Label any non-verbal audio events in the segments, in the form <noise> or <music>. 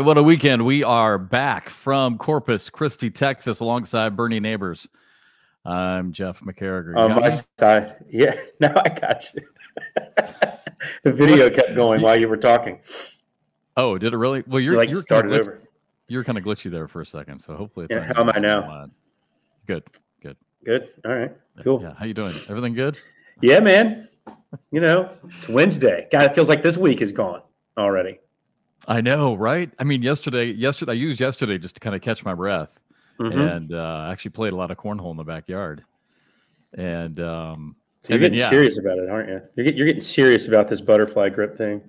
Right, what a weekend. We are back from Corpus Christi, Texas, alongside Bernie Neighbors. I'm Jeff McCarriger. Oh, on my me? side. Yeah, <laughs> now I got you. <laughs> the video kept going while you were talking. Oh, did it really? Well, you're, you like you're started kind of over. You're kind of glitchy there for a second, so hopefully. yeah, how am I now? Good, good, good. All right, cool. Yeah, how you doing? Everything good? Yeah, man. You know, it's Wednesday. God, it feels like this week is gone already. I know, right? I mean, yesterday, yesterday I used yesterday just to kind of catch my breath, mm-hmm. and uh, actually played a lot of cornhole in the backyard. And um, so you're getting then, yeah. serious about it, aren't you? You're, get, you're getting serious about this butterfly grip thing.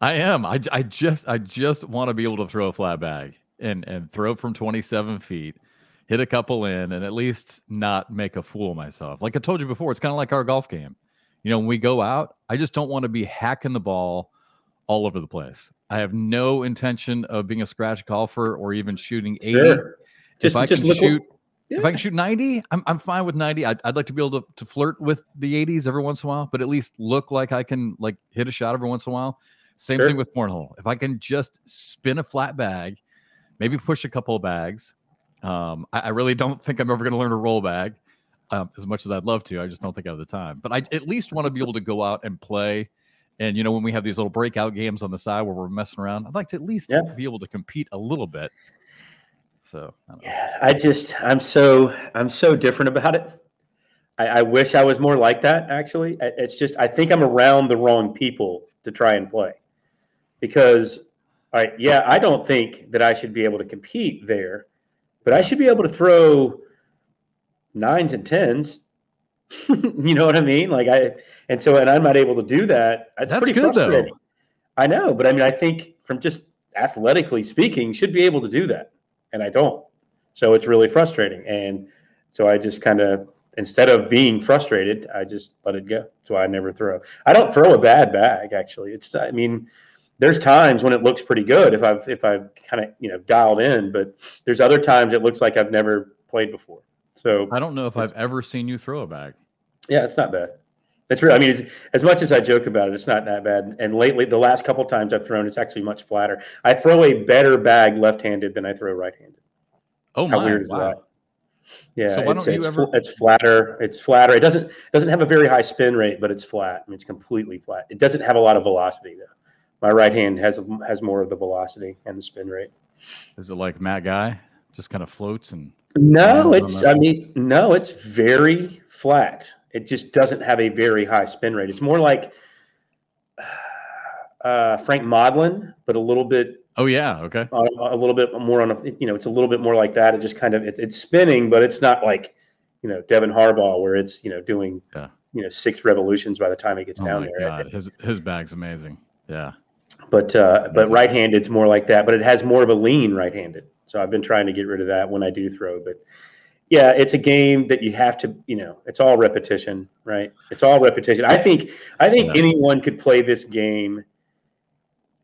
I am. I, I just I just want to be able to throw a flat bag and and throw from 27 feet, hit a couple in, and at least not make a fool of myself. Like I told you before, it's kind of like our golf game. You know, when we go out, I just don't want to be hacking the ball all over the place. I have no intention of being a scratch golfer or even shooting 80. Sure. Just, if I just can shoot, yeah. if I can shoot 90, I'm, I'm fine with 90. I'd, I'd like to be able to, to flirt with the 80s every once in a while, but at least look like I can like hit a shot every once in a while. Same sure. thing with cornhole. If I can just spin a flat bag, maybe push a couple of bags. Um, I, I, really don't think I'm ever going to learn a roll bag um, as much as I'd love to. I just don't think I have the time. But I at least want to be able to go out and play and you know, when we have these little breakout games on the side where we're messing around, I'd like to at least yeah. be able to compete a little bit. So I, yeah, I just I'm so I'm so different about it. I, I, wish I was more like that. Actually, it's just I think I'm around the wrong people to try and play because, all right, yeah, I don't think that I should be able to compete there, but I should be able to throw nines and tens <laughs> you know what I mean? Like I, and so, and I'm not able to do that. It's That's pretty good frustrating. though. I know, but I mean, I think from just athletically speaking, should be able to do that, and I don't. So it's really frustrating, and so I just kind of instead of being frustrated, I just let it go. So I never throw. I don't throw a bad bag. Actually, it's. I mean, there's times when it looks pretty good if I've if I've kind of you know dialed in, but there's other times it looks like I've never played before. So I don't know if I've ever seen you throw a bag. Yeah, it's not bad. That's real. I mean, as much as I joke about it, it's not that bad. And lately, the last couple times I've thrown, it's actually much flatter. I throw a better bag left-handed than I throw right-handed. Oh my! How my! weird is wow. that? Yeah, so it's, it's, ever... it's, flatter. It's flatter. It doesn't doesn't have a very high spin rate, but it's flat. I mean, it's completely flat. It doesn't have a lot of velocity though. My right hand has has more of the velocity and the spin rate. Is it like Matt Guy? Just kind of floats and. No, it's. I mean, no, it's very flat. It just doesn't have a very high spin rate. It's more like <sighs> uh, Frank Modlin, but a little bit. Oh yeah, okay. A, a little bit more on a, you know, it's a little bit more like that. It just kind of it's, it's spinning, but it's not like, you know, Devin Harbaugh where it's you know doing yeah. you know six revolutions by the time it gets oh down there. God. His his bag's amazing. Yeah. But uh, but right-handed, it's more like that. But it has more of a lean right-handed. So I've been trying to get rid of that when I do throw. But yeah, it's a game that you have to, you know, it's all repetition, right? It's all repetition. I think I think yeah. anyone could play this game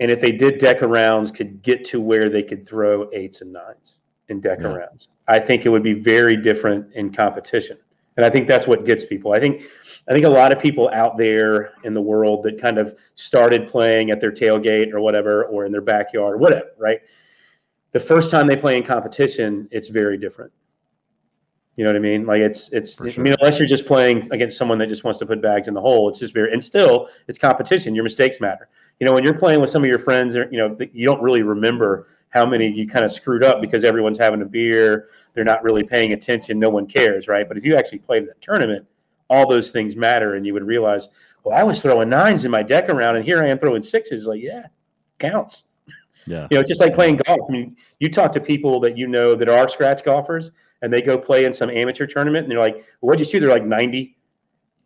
and if they did deck rounds could get to where they could throw eights and nines in deck yeah. rounds. I think it would be very different in competition. And I think that's what gets people. I think I think a lot of people out there in the world that kind of started playing at their tailgate or whatever or in their backyard or whatever, right? The first time they play in competition, it's very different you know what I mean? Like it's it's sure. I mean unless you're just playing against someone that just wants to put bags in the hole, it's just very and still it's competition. Your mistakes matter. You know when you're playing with some of your friends, or you know you don't really remember how many you kind of screwed up because everyone's having a beer, they're not really paying attention, no one cares, right? But if you actually played in a tournament, all those things matter, and you would realize, well, I was throwing nines in my deck around, and here I am throwing sixes. Like, yeah, counts. Yeah. You know, it's just like playing golf. I mean, you talk to people that you know that are scratch golfers, and they go play in some amateur tournament and they're like, well, what'd you shoot? They're like 90.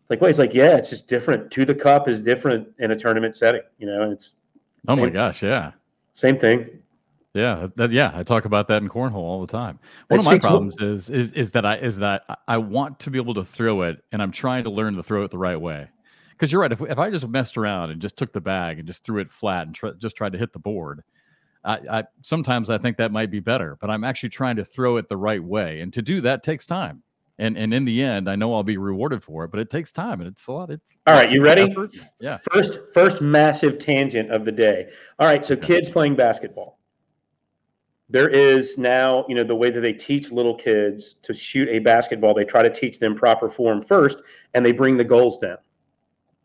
It's like, well, it's like, yeah, it's just different. To the cup is different in a tournament setting, you know, and it's. Oh my gosh. Yeah. Same thing. Yeah, that, yeah, I talk about that in cornhole all the time. One of my problems is is is that I is that I want to be able to throw it, and I'm trying to learn to throw it the right way. Because you're right, if if I just messed around and just took the bag and just threw it flat and tr- just tried to hit the board, I, I, sometimes I think that might be better, but I'm actually trying to throw it the right way, and to do that takes time. and and in the end, I know I'll be rewarded for it, but it takes time and it's a lot. It's all right. You ready? effort. Yeah. First, first massive tangent of the day. All right. So kids playing basketball. There is now, you know, the way that they teach little kids to shoot a basketball, they try to teach them proper form first, and they bring the goals down.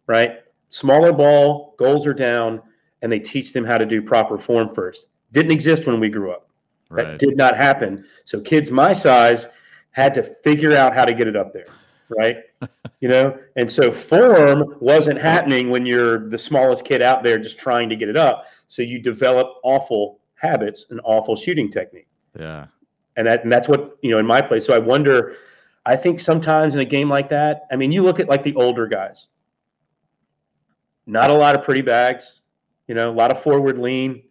Right? Smaller ball, goals are down, and they teach them how to do proper form first. Didn't exist when we grew up. That did not happen. So kids my size had to figure out how to get it up there, right? <laughs> you know, and so form wasn't happening when you're the smallest kid out there just trying to get it up. So you develop awful habits and awful shooting technique. Yeah. And that and that's what, you know, in my place. So I wonder, I think sometimes in a game like that, I mean, you look at like the older guys. Not a lot of pretty bags, you know, a lot of forward lean.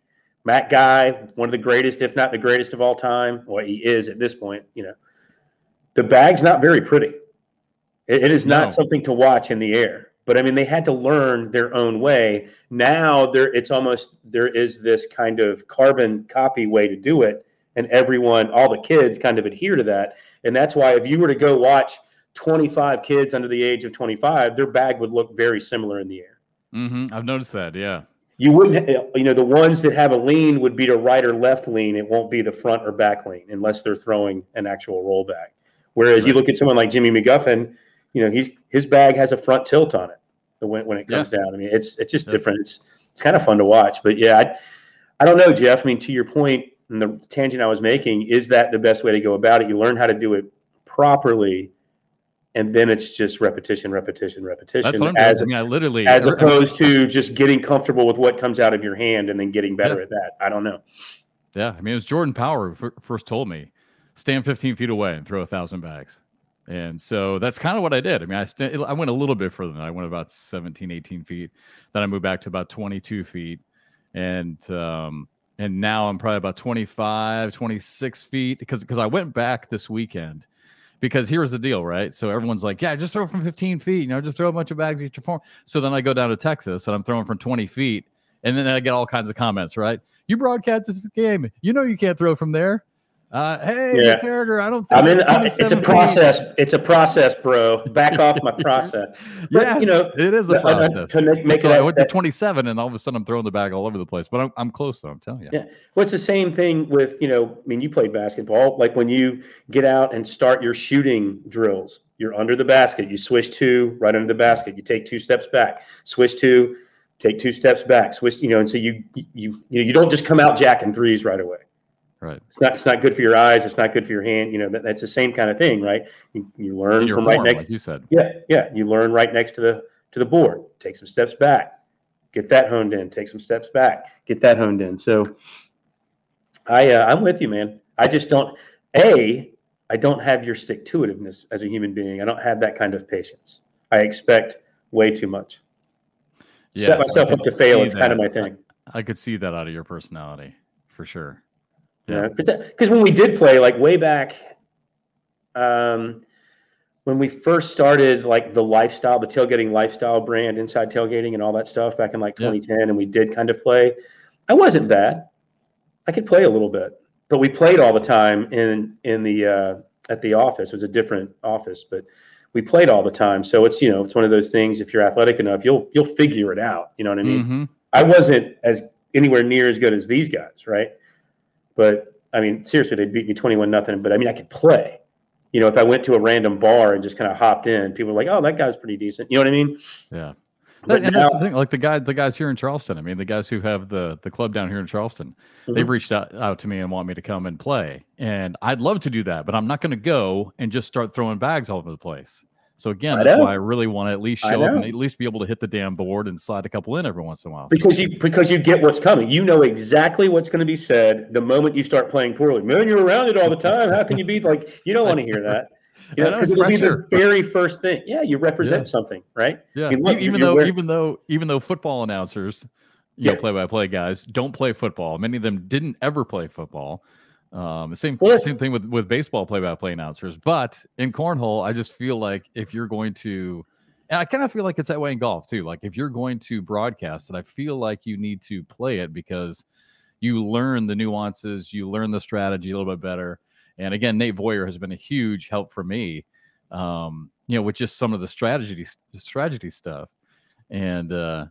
Matt Guy, one of the greatest, if not the greatest of all time. Well, he is at this point, you know. The bag's not very pretty. It, it is No. not something to watch in the air. But I mean, they had to learn their own way. Now there, it's almost there is this kind of carbon copy way to do it, and everyone, all the kids, kind of adhere to that. And that's why if you were to go watch 25 kids under the age of 25, their bag would look very similar in the air. Mm-hmm. I've noticed that. Yeah. You wouldn't, eh, you know, the ones that have a lean would be to right or left lean. It won't be the front or back lean unless they're throwing an actual roll bag. Whereas you look at someone like Jimmy McGuffin, you know, he's his bag has a front tilt on it when, when it comes down. I mean, it's it's just Yeah. different. It's it's kind of fun to watch. But yeah, I, I don't know, Jeff. I mean, to your point, and the tangent I was making, is that the best way to go about it? You learn how to do it properly, and then it's just repetition, repetition, repetition. That's what I'm as doing. I mean, I literally as opposed to just getting comfortable with what comes out of your hand and then getting better Yeah. at that. I don't know. Yeah, I mean, it was Jordan Power who fir- first told me, stand 15 feet away and throw a thousand bags. And so that's kind of what I did. I mean, I, st- I went a little bit further than that. I went about 17, 18 feet. Then I moved back to about 22 feet. And, um, and now I'm probably about 25, 26 feet because, because I went back this weekend because here's the deal, right? So everyone's like, yeah, just throw from 15 feet, you know, just throw a bunch of bags at your form. So then I go down to Texas and I'm throwing from 20 feet. And then I get all kinds of comments, right? You broadcast this game. You know you can't throw from there. Uh, hey, Yeah. character, I don't think I mean, it's I, it's a process. It's a process, bro. Back off my process. <laughs> But, Yes, you know, it is a Uh, process. To make, make so I that- went to 27, and all of a sudden I'm throwing the bag all over the place. But I'm, I'm close, though. I'm telling you. Yeah. Well, it's the same thing with, you know, I mean, you played basketball. Like when you get out and start your shooting drills, you're under the basket. You swish two, right under the basket. You take two steps back, swish two, take two steps back, swish, you know, and so you, you, you, know, you don't just come out jacking threes right away. Right. It's not, it's not good for your eyes. It's not good for your hand. You know, that, that's the same kind of thing, right? You, you learn from right next like you said. Yeah, yeah. You learn right next to the to the board. Take some steps back. Get that honed in. Take some steps back. Get that honed in. So I uh, I'm with you, man. I just don't a I don't have your stick to itiveness as a human being. I don't have that kind of patience. I expect way too much. Yes, Set myself up to fail. It's kind of my thing. I could see that out of your personality for sure. Yeah, because when we did play, like way back, um, when we first started, like the lifestyle, the tailgating lifestyle brand, inside tailgating, and all that stuff back in like Yeah. 2010, and we did kind of play. I wasn't bad. I could play a little bit, but we played all the time in in the uh, at the office. It was a different office, but we played all the time. So it's you know it's one of those things. If you're athletic enough, you'll you'll figure it out. You know what I mean? Mhm. I wasn't as anywhere near as good as these guys, right? But I mean, seriously, they beat me twenty-one nothing. But I mean, I could play. You know, if I went to a random bar and just kind of hopped in, people were like, "Oh, that guy's pretty decent." You know what I mean? Yeah. But and now- that's the thing. Like the guy, the guys here in Charleston. I mean, the guys who have the the club down here in Charleston, they've Mhm. reached out, out to me and want me to come and play. And I'd love to do that, but I'm not going to go and just start throwing bags all over the place. So again, that's why I really want to at least show up and at least be able to hit the damn board and slide a couple in every once in a while. So- because you because you get what's coming. You know exactly what's going to be said the moment you start playing poorly. Man, you're around it all the time. How can you be like? You don't want to hear that. <laughs> You know, because it'll be the very first thing. Yeah, you represent Yeah. something, right? Yeah, I mean, look, even though wearing- even though even though football announcers, you know, Yeah. play-by-play guys don't play football. Many of them didn't ever play football. Um, same same thing with with baseball play-by-play announcers. But in cornhole, I just feel like if you're going to, and I kind of feel like it's that way in golf too. Like if you're going to broadcast it, I feel like you need to play it because you learn the nuances, you learn the strategy a little bit better. And again, Nate Voyer has been a huge help for me Um, you know, with just some of the strategy strategy stuff, and uh,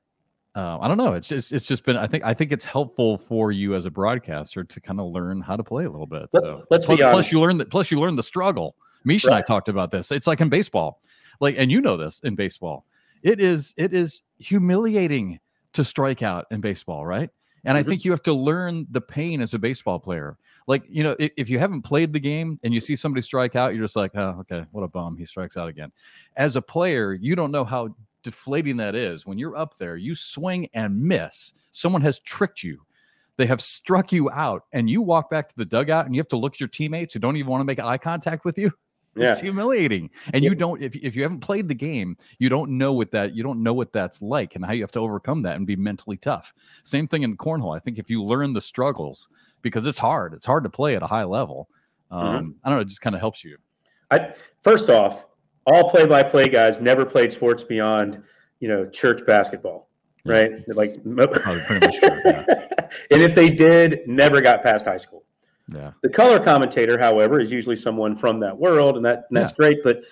uh, I don't know. It's just it's just been. I think I think it's helpful for you as a broadcaster to kind of learn how to play a little bit. So Let's plus, be honest. plus you learn that. Plus you learn the struggle. Misha and I talked about this. It's like in baseball, like, and you know this in baseball. It is it is humiliating to strike out in baseball, right? And I Mhm. think you have to learn the pain as a baseball player. Like, you know, if, if you haven't played the game and you see somebody strike out, you're just like, oh, okay, what a bum. He strikes out again. As a player, you don't know how deflating that is. When you're up there, you swing and miss. Someone has tricked you. They have struck you out, and you walk back to the dugout and you have to look at your teammates who don't even want to make eye contact with you. <laughs> Yeah. It's humiliating. And Yeah. you don't if, if you haven't played the game, you don't know what that you don't know what that's like and how you have to overcome that and be mentally tough. Same thing in cornhole. I think if you learn the struggles, because it's hard, it's hard to play at a high level. Um, Mm-hmm. I don't know, it just kind of helps you. I first off, all play-by-play guys never played sports beyond, you know, church basketball, Yeah. right? Like, mo- pretty much true. Yeah. <laughs> and if they did, never got past high school. yeah. The color commentator, however, is usually someone from that world, and that and that's great. But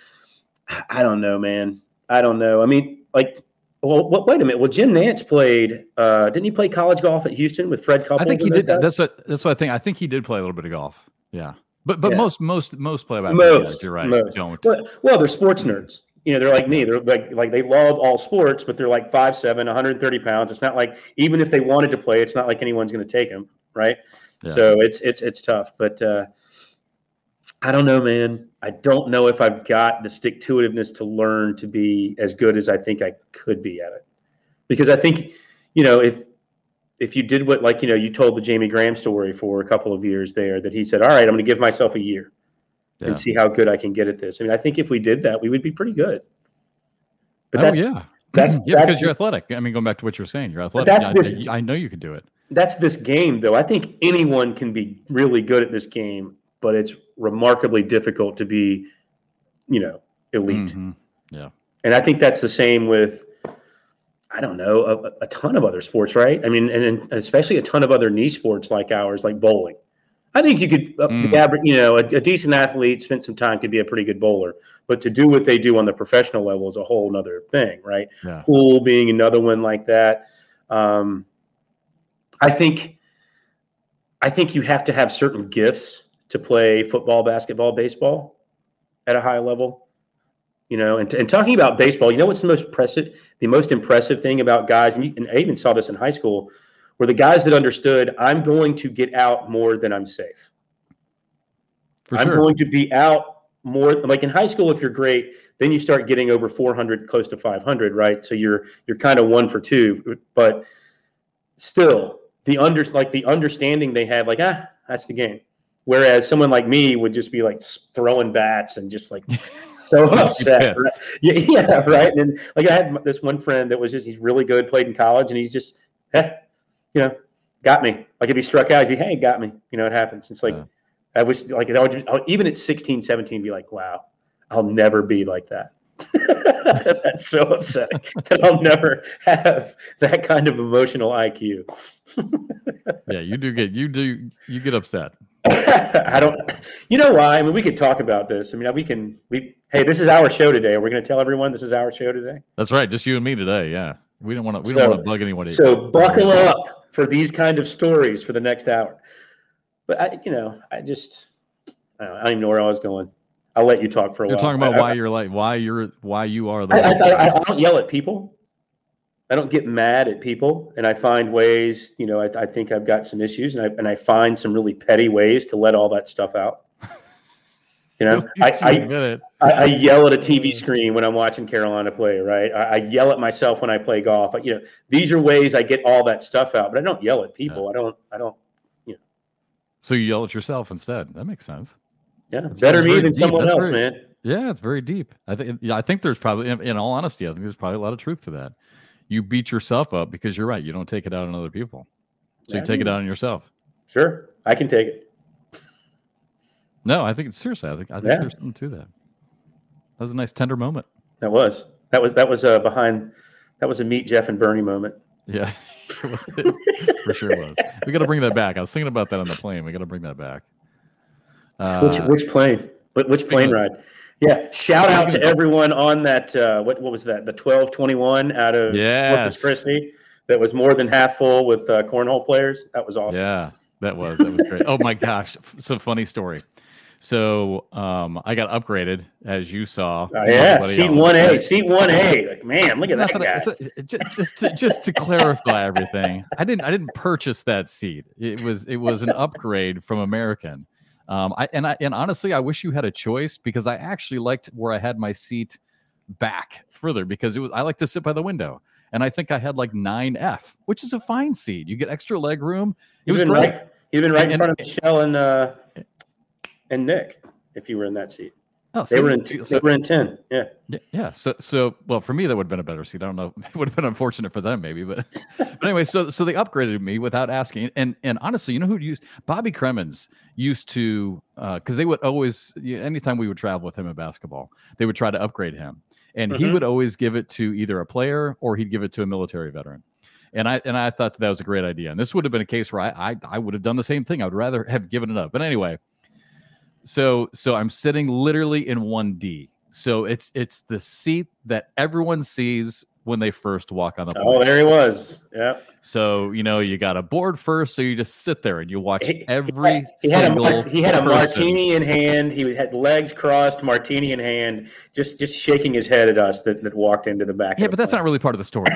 I don't know, man. I don't know. I mean, like, well, what, wait a minute. Well, Jim Nantz played. Uh, didn't he play college golf at Houston with Fred Couples? I think he did guys? that's what that's what I think. I think he did play a little bit of golf. Yeah. But but Yeah. most most most play by Most, you're right. most. Don't. Well, well, they're sports nerds. You know, they're like me. They're like like they love all sports, but they're like five seven, 130 pounds. It's not like even if they wanted to play, it's not like anyone's going to take them, right? Yeah. So it's it's it's tough. But uh, I don't know, man. I don't know if I've got the stick to itiveness to learn to be as good as I think I could be at it. Because I think, you know, if if you did what like you know you told the Jamie Graham story for a couple of years there, that he said, "All right, I'm going to give myself a year." Yeah. and see how good I can get at this. I mean, I think if we did that, we would be pretty good. But oh that's yeah. that's <clears throat> yeah, that's, because you're athletic. I mean, going back to what you're saying, you're athletic. that's I, this- I know you can do it. that's this game, though. I think anyone can be really good at this game, but it's remarkably difficult to be, you know, elite. Mhm. And I think that's the same with, I don't know, a, a ton of other sports, right? I mean, and, and especially a ton of other niche sports like ours, like bowling. I think you could, uh, Mm. you know, a, a decent athlete spent some time could be a pretty good bowler, but to do what they do on the professional level is a whole nother thing, right? Yeah. pool being another one like that. Um, I think, I think you have to have certain gifts to play football, basketball, baseball at a high level. You know, and, and talking about baseball, you know what's the most impressive? The most impressive thing about guys, and, you, and I even saw this in high school, were the guys that understood I'm going to get out more than I'm safe. For I'm sure. going to be out more like in high school if you're great then you start getting over 400 close to 500 right so you're you're kind of one for two but still the under like the understanding they had like ah that's the game whereas someone like me would just be like throwing bats and just like <laughs> so <laughs> upset right? <laughs> yeah, yeah right and like i had this one friend that was just he's really good played in college and he's just eh, you know got me like if he struck out he's like hey got me you know it happens it's like Yeah. I was like, I would just, I would- even at 16, 17, be like, wow, I'll never be like that. <laughs> That's so upsetting that I'll never have that kind of emotional IQ. yeah, you do get you do you get upset. <laughs> I don't, you know why? I mean, we could talk about this. I mean, we can, we, hey, this is our show today. We're we going to tell everyone this is our show today? That's right. Just you and me today. Yeah. We don't want to. We So- don't want to bug anybody. So buckle up for these kind of stories for the next hour. But I, you know, I just, I don't, I don't even know where I was going. I'll let you talk for a while. You're talking about I- why you're like why you're why you are the. I, I. I, I don't yell at people. I don't get mad at people, and I find ways. You know, I, I think I've got some issues, and I and I find some really petty ways to let all that stuff out. <laughs> You know, I, I. I, I yell at a TV mm. screen when I'm watching Carolina play. Right, I, I yell at myself when I play golf. You know, these are ways I get all that stuff out, but I don't yell at people. I don't. I don't. You know. So you yell at yourself instead. That makes sense. Yeah, That's- better me than deep. someone That's else, very- man. Yeah, it's very deep. I think. Yeah, I think there's probably, in, in all honesty, I think there's probably a lot of truth to that. You beat yourself up because you're right. You don't take it out on other people, so you Yeah, take it out on yourself. Sure, I can take it. No, I think it's seriously. I think I think Yeah. there's something to that. That was a nice tender moment. That was that was that was uh, behind. That was a meet Jeff and Bernie moment. Yeah, <laughs> for sure was. We got to bring that back. I was thinking about that on the plane. We got to bring that back. Uh, Which which plane? Which, which plane ride? Yeah, shout out to everyone on that. Uh, what what was that? The twelve twenty one out of Yes. Corpus Christi. That was more than half full with uh, cornhole players. That was awesome. Yeah, that was that was great. oh my <laughs> gosh, F- so funny story. So um, I got upgraded as you saw. Uh, yeah, seat one A, seat one A. Like man, look at that guy. just just to, just to clarify everything, I didn't I didn't purchase that seat. It was it was an upgrade from American. Um, I and I and honestly, I wish you had a choice because I actually liked where I had my seat back further because it was I like to sit by the window. And I think I had like 9F, which is a fine seat. You get extra leg room. It You've was great. right. You've been right in front of Michelle and uh, and Nick. If you were in that seat, Oh, they see, were in. see, They were in ten. Yeah. Yeah, yeah. So, so well, for me, that would have been a better seat. I don't know. <laughs> It would have been unfortunate for them, maybe, but <laughs> but anyway. So, so they upgraded me without asking. And and honestly, you know who used Bobby Cremins used to because they would always anytime we would travel with him in basketball, they would try to upgrade him, and he Mhm. would always give it to either a player or he'd give it to a military veteran. And I and I thought that, that was a great idea. And this would have been a case where I, I I would have done the same thing. I would rather have given it up. But anyway, so so I'm sitting literally in 1D. So it's it's the seat that everyone sees when they first walk on the Oh, there he was. Yeah. So you know you got a board first, so you just sit there and you watch He- he every had- He had a single. he had a martini in hand. He had legs crossed, martini in hand, just just shaking his head at us that, that walked into the back. Yeah, but that's not really part of the story. <laughs>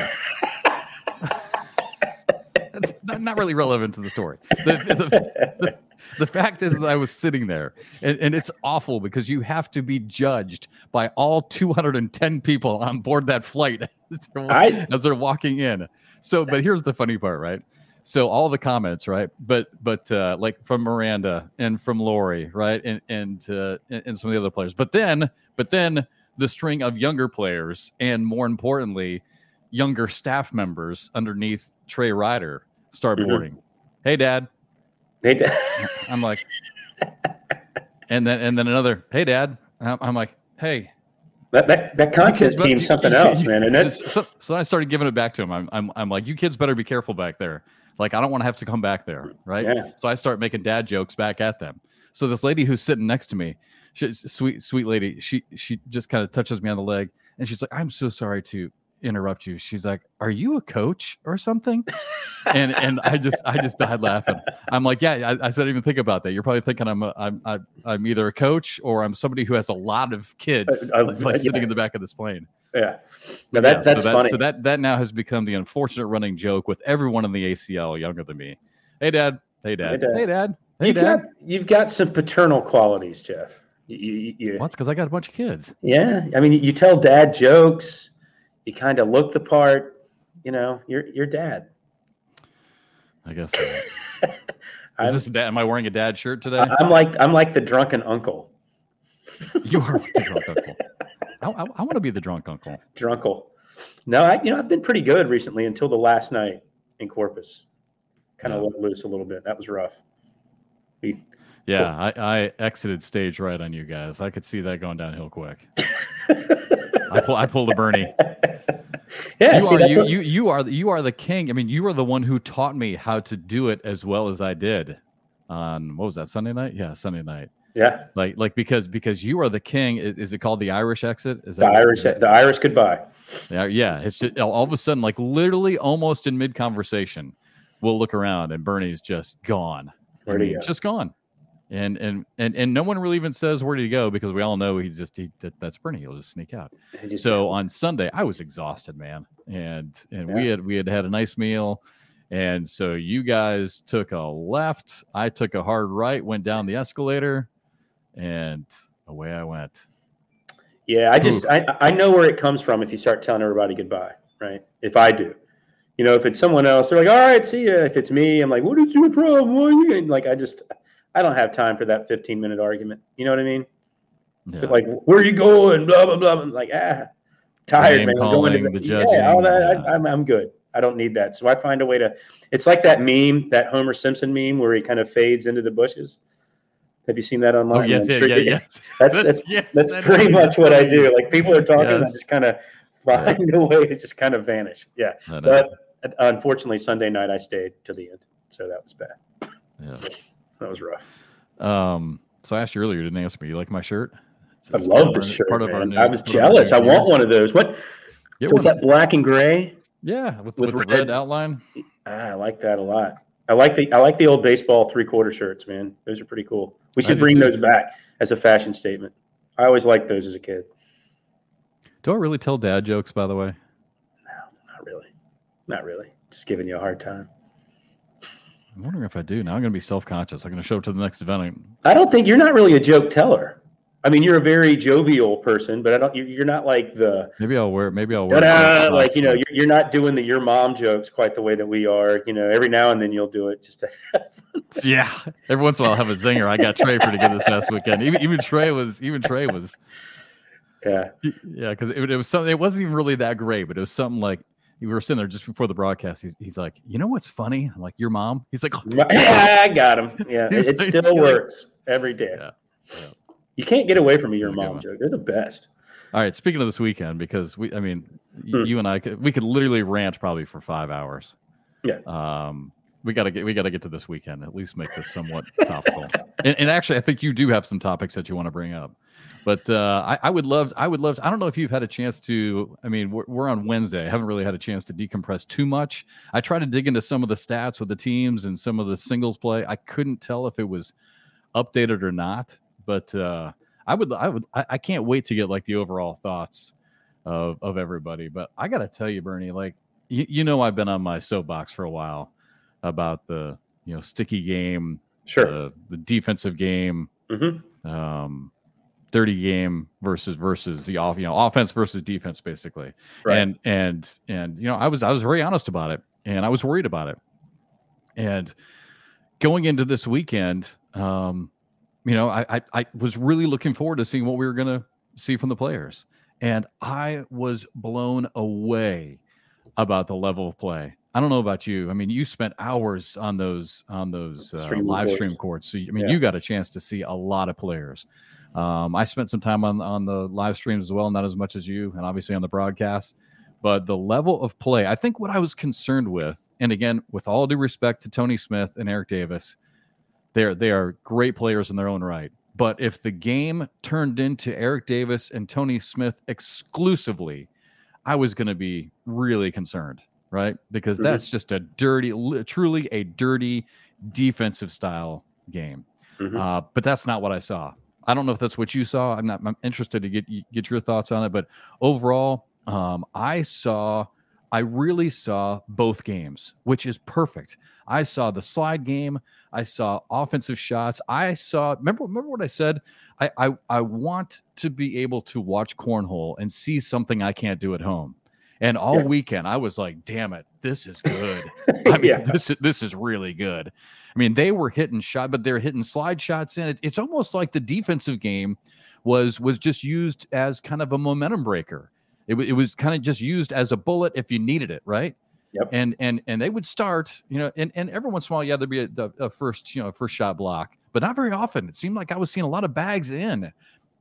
that's not- not really relevant to the story. The, the, <laughs> the, fact is that I was sitting there, and, and it's awful because you have to be judged by all 210 people on board that flight <laughs> as they're I- as they're walking in. So, but here's the funny part, right? So all the comments, right? But but uh, like from Miranda and from Lori, right, and and uh, and some of the other players. But then but then the string of younger players and more importantly, younger staff members underneath Trey Ryder start boarding. Hey, Dad. They did- <laughs> I'm like, and then and then another. Hey, Dad. I'm, I'm like, hey. that that that contest team's you- something else, man. And <laughs> so, so I started giving it back to him. I'm, I'm, I'm like, you kids better be careful back there. Like, I don't want to have to come back there, right? Yeah. So I start making dad jokes back at them. So this lady who's sitting next to me, she, sweet, sweet lady, she she just kind of touches me on the leg, and she's like, "I'm so sorry to interrupt you." She's like, "Are you a coach or something?" <laughs> and and I just I just died laughing. I'm like, "Yeah," I, I said, "Even think about that. You're probably thinking I'm a, I'm I'm I'm either a coach or I'm somebody who has a lot of kids Uh, uh, like, like yeah. sitting in the back of this plane." yeah. No, that Yeah, so that, funny. So that that now has become the unfortunate running joke with everyone in the ACL younger than me. Hey, Dad. Hey, Dad. Dad. Hey, Dad. Hey, you've Dad. got you've got some paternal qualities, Jeff. You, you, you- Well, that's because I got a bunch of kids. yeah. I mean, you tell dad jokes. You kind of look the part. You know, you're you're dad. I guess. So. <laughs> Is this dad? Am I wearing a dad shirt today? I'm like I'm like the drunken uncle. <laughs> you are the drunk uncle. I, I, I want to be the drunk uncle. Drunkle. No, I you know I've been pretty good recently until the last night in Corpus. Kind of Yeah. let loose a little bit. That was rough. We, Yeah, I, I exited stage right on you guys. I could see that going downhill quick. <laughs> I pull, I pulled a Bernie. Yeah, you see, are you, what- you you are the- you are the king. I mean, you are the one who taught me how to do it as well as I did on what was that Sunday night? Yeah, Sunday night. yeah, Like like because because you are the king. Is, is it called the Irish exit? Is the that Irish is the Irish goodbye. Yeah, yeah. It's just all of a sudden, like literally, almost in mid conversation, we'll look around and Bernie's just gone. I Where'd he mean, go? Just gone. And and and and no one really even says where did he go because we all know he's just he that, that's Bernie. He'll just sneak out. Just- So on Sunday, I was exhausted, man, and and we had we had had a nice meal, and so you guys took a left, I took a hard right, went down the escalator, and away I went. Yeah, I just Oof. I I know where it comes from if you start telling everybody goodbye, right? If I do. You know, if it's someone else, they're like, "All right, see ya." If it's me, I'm like, "What is your problem? Why are you?" getting-" Like, I just, I don't have time for that 15 minute argument. You know what I mean? Yeah. Like, where are you going? Blah blah blah. I'm like, ah, tired, name man. I'm going to calling, the Yeah, all that. yeah. I, I'm I'm good. I don't need that. So I find a way to. It's like that meme, that Homer Simpson meme, where he kind of fades into the bushes. Have you seen that oh online? yes, I'm yeah, yeah, yes. <laughs> That's that's yes, that's that pretty much what I do. Like people are talking, I just kind of find a way to just kind of vanish. Yeah, but unfortunately, Sunday night I stayed to the end, so that was bad. yeah. That was rough. Um, so I asked you earlier, you didn't answer me. You like my shirt? It's, I love this shirt. Part man. of our new, I was jealous. I want one of those. What? Get so is that black and gray? Yeah, with, with, with the red, red outline. Ah, I like that a lot. I like the I like the old baseball three quarter shirts, man. Those are pretty cool. We should bring those back as a fashion statement. I always liked those as a kid. Do I really tell dad jokes, by the way? No, not really. Not really. Just giving you a hard time. I'm wondering if I do. Now I'm going to be self conscious. I'm going to show up to the next event. I don't think you're not really a joke teller. I mean, you're a very jovial person, but I don't. You're not like the. Maybe I'll wear. Maybe I'll wear. Like you know, you're, you're not doing the your mom jokes quite the way that we are. You know, every now and then you'll do it just to. Have <laughs> yeah, every once in a while I'll have a zinger. I got Trey pretty good this past weekend. Even even Trey was even Trey was. Yeah. Yeah, because it, it was something. It wasn't even really that great, but it was something like we were sitting there just before the broadcast. He's, he's like, you know what's funny? I'm like, your mom. He's like, oh. yeah, <laughs> I got him. <laughs> Yeah, it, it still works every day. Yeah. yeah. You can't get away from your mom joke. They're the best. All right. Speaking of this weekend, because we, I mean, hmm. you and I, could, we could literally rant probably for five hours. Yeah. Um, we gotta get we gotta get to this weekend. At least make this somewhat topical. And, and, actually, I think you do have some topics that you want to bring up. But uh, I, I, would love, I would love. To, I don't know if you've had a chance to. I mean, we're, we're, on Wednesday. I haven't really had a chance to decompress too much. I tried to dig into some of the stats with the teams and some of the singles play. I couldn't tell if it was updated or not. But uh, I would I would I, I, can't wait to get like the overall thoughts of of everybody. But I gotta tell you, Bernie, like you, you know I've been on my soapbox for a while about the you know sticky game, sure, the, the defensive game, mm-hmm. um, dirty game versus versus the off you know offense versus defense basically, right. and and and you know I was I was very honest about it, and I was worried about it, and going into this weekend. Um, you know, I, I, I was really looking forward to seeing what we were going to see from the players, and I was blown away about the level of play. I don't know about you. I mean, you spent hours on those on those uh, live stream courts. So I mean, yeah. you got a chance to see a lot of players. Um, I spent some time on on the live streams as well, not as much as you, and obviously on the broadcast. But the level of play, I think, what I was concerned with, and again, with all due respect to Tony Smith and Eric Davis, they're they are great players in their own right. But if the game turned into Eric Davis and Tony Smith exclusively, I was going to be really concerned, right? Because mm-hmm. that's just a dirty, truly a dirty defensive style game. Mm-hmm. Uh, but that's not what I saw. I don't know if that's what you saw. I'm not. I'm interested to get get your thoughts on it. But overall, um, I saw I really saw both games, which is perfect. I saw the slide game. I saw offensive shots. I saw. Remember, remember what I said. I, I, I want to be able to watch cornhole and see something I can't do at home. And all yeah. weekend, I was like, "Damn it, this is good." <laughs> I mean, yeah. this this is really good. I mean, they were hitting shot, but they're hitting slide shots in. It, it's almost like the defensive game was was just used as kind of a momentum breaker. It, it was kind of just used as a bullet if you needed it, right? Yep. And and and they would start, you know, and, and every once in a while, yeah, there'd be a, a first, you know, first shot block, but not very often. It seemed like I was seeing a lot of bags in.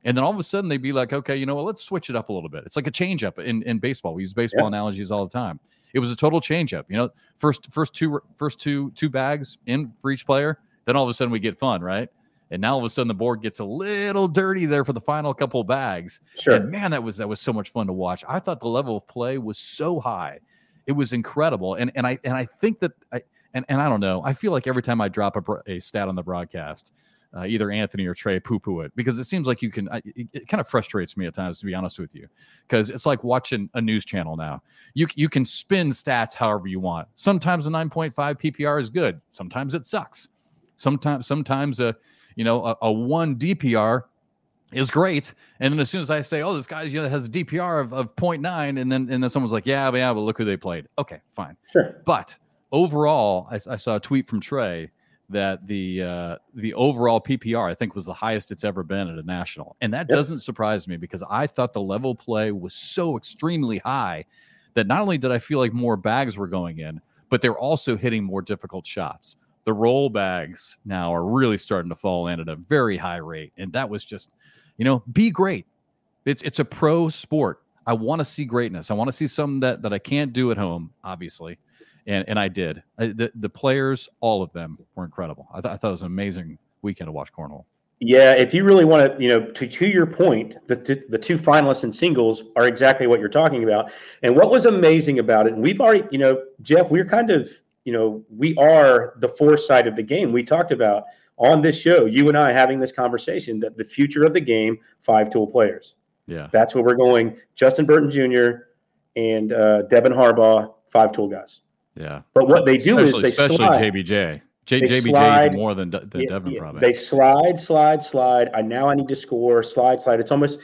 And then all of a sudden they'd be like, okay, you know what, let's switch it up a little bit. It's like a changeup in, in baseball. We use baseball analogies all the time. It was a total changeup. You know, first first two first two two bags in for each player. Then all of a sudden we get fun, right? And now all of a sudden the board gets a little dirty there for the final couple bags. Sure. And man, that was that was so much fun to watch. I thought the level of play was so high. It was incredible. And and I and I think that I and, and I don't know. I feel like every time I drop a, a stat on the broadcast, uh, either Anthony or Trey poo poo it because it seems like you can. it, it, kind of frustrates me at times, to be honest with you, because it's like watching a news channel now. You you can spin stats however you want. Sometimes a 9.5 PPR is good. Sometimes it sucks. Sometimes sometimes a you know, a, a one DPR is great. And then as soon as I say, oh, this guy you know, has a DPR of, of 0.9, and then and then someone's like, yeah, but yeah, but look who they played. Okay, fine. Sure. But overall, I, I saw a tweet from Trey that the uh, the overall PPR I think was the highest it's ever been at a national, and that yep. doesn't surprise me because I thought the level play was so extremely high that not only did I feel like more bags were going in, but they're also hitting more difficult shots the roll bags now are really starting to fall in at a very high rate. And that was just, you know, be great. It's it's a pro sport. I want to see greatness. I want to see something that that I can't do at home, obviously, and and I did. I, the the players, all of them, were incredible. I, th- I thought it was an amazing weekend to watch cornhole. Yeah, if you really want to, you know, to, to your point, the, the, the two finalists in singles are exactly what you're talking about. And what was amazing about it, and we've already, you know, Jeff, we're kind of, you know, we are the foresight of the game. We talked about on this show, you and I having this conversation that the future of the game, five tool players. Yeah. That's where we're going. Justin Burton Jr. and uh, Devin Harbaugh, five tool guys. Yeah. But what they do especially, is they especially slide. JBJ. J, They JBJ slide. more than, than Yeah, Devin yeah. probably. They slide, slide, slide. I now I need to score. Slide, slide. It's almost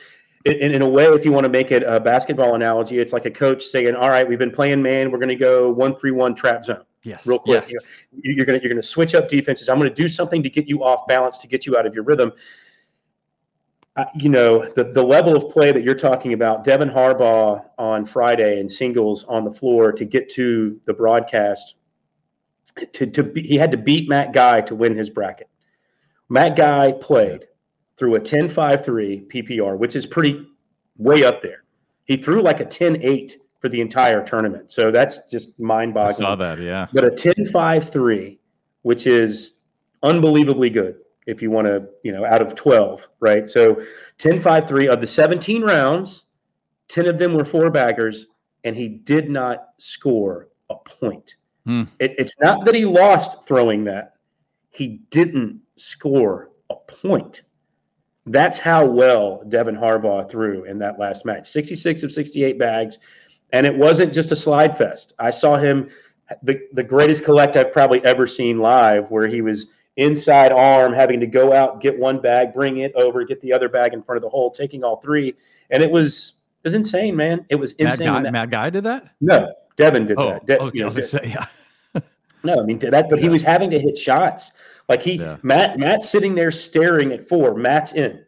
in, in a way, if you want to make it a basketball analogy, it's like a coach saying, "All right, we've been playing man. We're going to go one three one trap zone. yes. real quick, Yes. You- You're going to you're going to switch up defenses. I'm going to do something to get you off balance to get you out of your rhythm." Uh, you know the the level of play that you're talking about. Devin Harbaugh on Friday and singles on the floor to get to the broadcast. To to be, he had to beat Matt Guy to win his bracket. Matt Guy played through a 10-5-3 PPR, which is pretty way up there. He threw like a 10-8 for the entire tournament. So that's just mind-boggling saw that. Yeah. but a 10-5-3 which is unbelievably good if you want to you know out of 12 right? So 10-5-3 of the 17 rounds 10 of them were four baggers and he did not score a point. Hmm. it, it's not that he lost throwing that. He didn't score a point. That's how well Devin Harbaugh threw in that last match. 66 of 68 bags and it wasn't just a slide fest. I saw him the, the greatest collect I've probably ever seen live, where he was inside arm, having to go out, get one bag, bring it over, get the other bag in front of the hole, taking all three, and it was it was insane, man. It was insane. Guy, that- Matt Guy did that? no, Devin did Oh, that. De- was, you I was gonna say, yeah. <laughs> no, I mean that, but he was having to hit shots. Like he, Yeah. Matt, Matt's sitting there staring at four. Matt's in.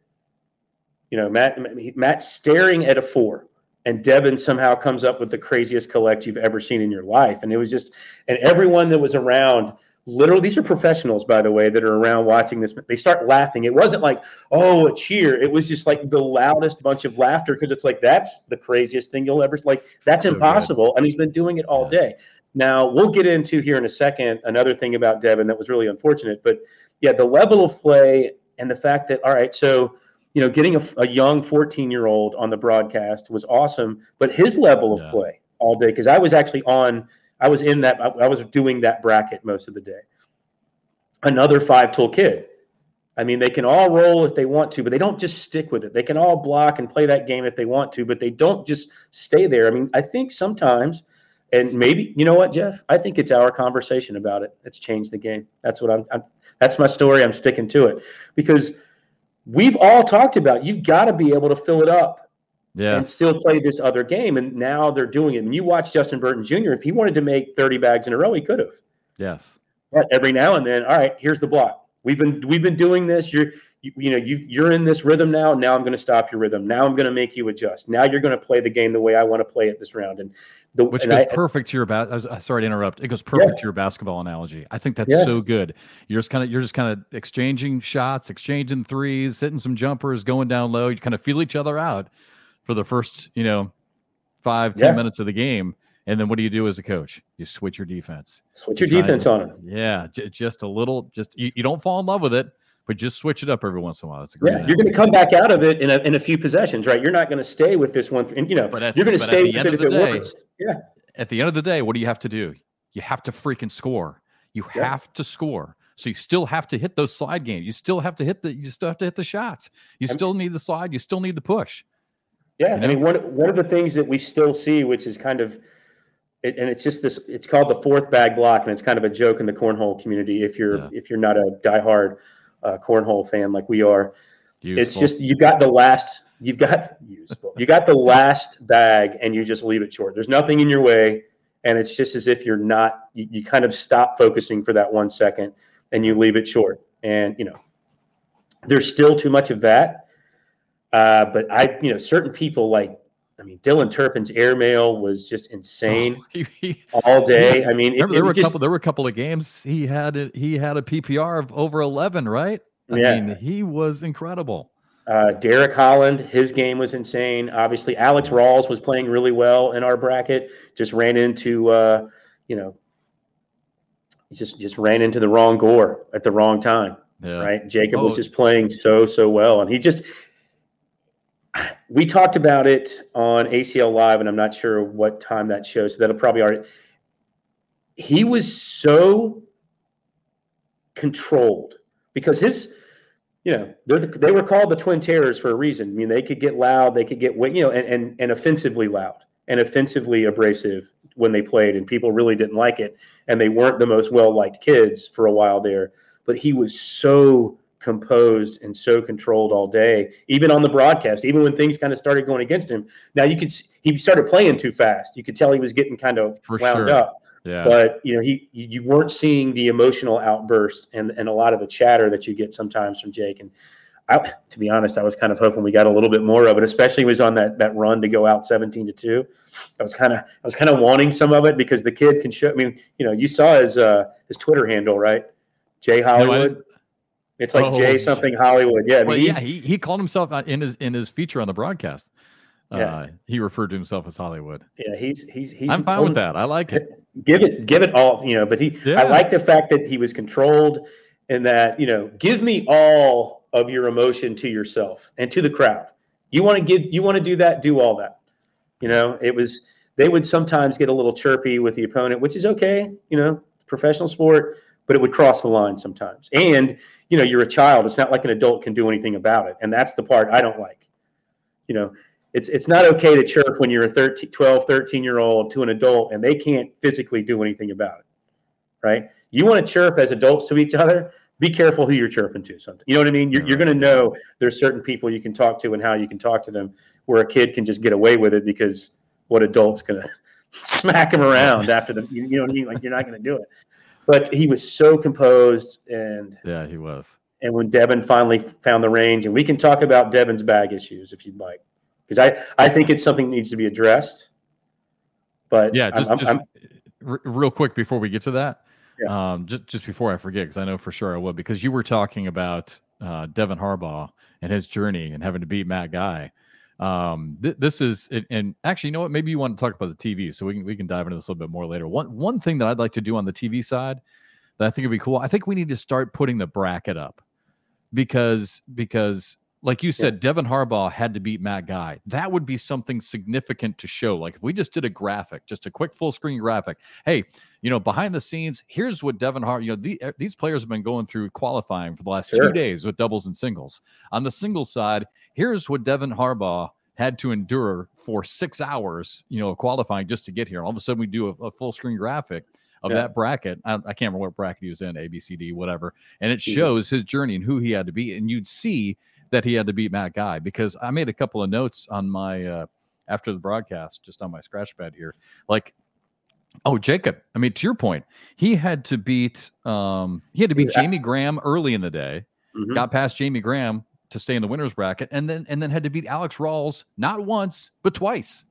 You know, Matt, Matt's staring at a four, and Devin somehow comes up with the craziest collect you've ever seen in your life. And it was just, and everyone that was around, literally, these are professionals, by the way, that are around watching this. They start laughing. It wasn't like, oh, a cheer. It was just like the loudest bunch of laughter because it's like that's the craziest thing you'll ever like. That's So impossible, and he's been doing it all Yeah. day. Now we'll get into here in a second another thing about Devin that was really unfortunate, but yeah, the level of play and the fact that all right, so you know, getting a, a young 14 year old on the broadcast was awesome, but his level of Yeah. play all day because I was actually on, I was in that, I, was doing that bracket most of the day. Another five tool kid. I mean, they can all roll if they want to, but they don't just stick with it. They can all block and play that game if they want to, but they don't just stay there. I mean, I think sometimes, and maybe you know what, Jeff? I think it's our conversation about it that's changed the game. That's what I'm. I'm that's my story. I'm sticking to it because we've all talked about. You've got to be able to fill it up Yeah. and still play this other game, and now they're doing it. And you watch Justin Burton Jr. If he wanted to make 30 bags in a row, he could have. Yes. But every now and then, all right, here's the block. We've been we've been doing this. You're you, you know you you're in this rhythm now. Now I'm going to stop your rhythm. Now I'm going to make you adjust. Now you're going to play the game the way I want to play it this round. And the Which and goes I- perfect to your was uh, sorry to interrupt. It goes perfect to your basketball analogy. I think that's Yes. so good. You're just kind of you're just kind of exchanging shots, exchanging threes, hitting some jumpers, going down low. You kind of feel each other out for the first, you know, five, ten Yeah. minutes of the game. And then what do you do as a coach? You switch your defense. switch your defense to- on him. Yeah, j- just a little. Just you, you don't fall in love with it, but just switch it up every once in a while. That's a great. Yeah, you're going to come back out of it in a, in a few possessions, right? You're not going to stay with this one. And you know, But at- you're going to stay the with end it of if the it day- works. Yeah, at the end of the day, what do you have to do? You have to freaking score. You Yeah. have to score. So you still have to hit those slide games. You still have to hit the. You still have to hit the shots. You I'm- still need the slide. You still need the push. Yeah. You I mean, one one of the things that we still see, which is kind of, it, and it's just this. It's called the fourth bag block, and it's kind of a joke in the cornhole community. If you're Yeah. if you're not a diehard uh, cornhole fan like we are, it's just you've got the last. You've got <laughs> useful. You got the last bag, and you just leave it short. There's nothing in your way, and it's just as if you're not. You, you kind of stop focusing for that one second, and you leave it short. And you know, there's still too much of that. Uh, but I, you know, certain people like. I mean, Dylan Turpin's airmail was just insane Oh, <laughs> he- he- all day. I mean, it, there were a just, couple. There were a couple of games. He had it. He had a PPR of over eleven. Right. I Yeah. mean, he was incredible. Uh, Derek Holland, his game was insane. Obviously, Alex Rawls was playing really well in our bracket. Just ran into, uh, you know, just just ran into the wrong gore at the wrong time. Yeah. Right. Jacob oh. was just playing so, so well. And he just, we talked about it on ACL Live, and I'm not sure what time that shows. So that'll probably already. He was so controlled because his, you know, the, they were called the Twin Terrors for a reason. I mean, they could get loud, they could get, you know, and, and, and offensively loud and offensively abrasive when they played, and people really didn't like it. And they weren't the most well liked kids for a while there. But he was so composed and so controlled all day, even on the broadcast, even when things kind of started going against him. Now you could he started playing too fast. You could tell he was getting kind of For wound sure. up. Yeah. But you know, he you weren't seeing the emotional outburst and and a lot of the chatter that you get sometimes from Jake. And I, to be honest, I was kind of hoping we got a little bit more of it, especially was on that that run to go out 17 to 2. I was kind of I was kind of wanting some of it because the kid can show I mean, you know, you saw his uh his Twitter handle, right? Jay Hollywood. No, it's like oh, Jay something Hollywood. Yeah. Well, he, yeah, he, he called himself uh, in his in his feature on the broadcast. Yeah. Uh, he referred to himself as Hollywood. Yeah, he's he's he's. I'm fine with that. I like it. <laughs> Give it give it all, you know. But he, yeah. I like the fact that he was controlled, and that you know, give me all of your emotion to yourself and to the crowd. You want to give, you want to do that, do all that. You know, it was they would sometimes get a little chirpy with the opponent, which is okay. You know, professional sport but it would cross the line sometimes. And, you know, you're a child. It's not like an adult can do anything about it. And that's the part I don't like. You know, it's it's not okay to chirp when you're a 13, 12, 13 year old to an adult and they can't physically do anything about it. Right? You want to chirp as adults to each other, be careful who you're chirping to something. You know what I mean? You're, you're going to know there's certain people you can talk to and how you can talk to them where a kid can just get away with it because what adult's going <laughs> to smack him around after the, you know what I mean? Like you're not going to do it but he was so composed and yeah, he was. And when Devin finally found the range, and we can talk about Devin's bag issues if you'd like, because I I think it's something that needs to be addressed. But yeah, just, I'm, just I'm, r- real quick before we get to that, yeah. um, just just before I forget, because I know for sure I will, because you were talking about uh, Devin Harbaugh and his journey and having to beat Matt Guy. Um, th- this is and actually, you know what? Maybe you want to talk about the TV, so we can we can dive into this a little bit more later. One one thing that I'd like to do on the TV side that I think would be cool. I think we need to start putting the bracket up because because like you said, yeah. Devin Harbaugh had to beat Matt Guy. That would be something significant to show. Like if we just did a graphic, just a quick full screen graphic. Hey, you know, behind the scenes, here's what Devin Harbaugh. You know, the, er, these players have been going through qualifying for the last sure. two days with doubles and singles. On the single side, here's what Devin Harbaugh had to endure for six hours, you know, qualifying just to get here. All of a sudden, we do a, a full screen graphic of yeah. that bracket. I, I, can't remember what bracket he was in, A, B, C, D, whatever. And it shows his journey and who he had to be. And you'd see that he had to beat Matt Guy because I made a couple of notes on my, uh, after the broadcast, just on my scratch pad here. Like, oh, Jacob, I mean, to your point, he had to beat, um, he had to beat yeah. Jamie Graham early in the day, mm-hmm. got past Jamie Graham, to stay in the winners bracket, and then and then had to beat Alex Rawls not once but twice.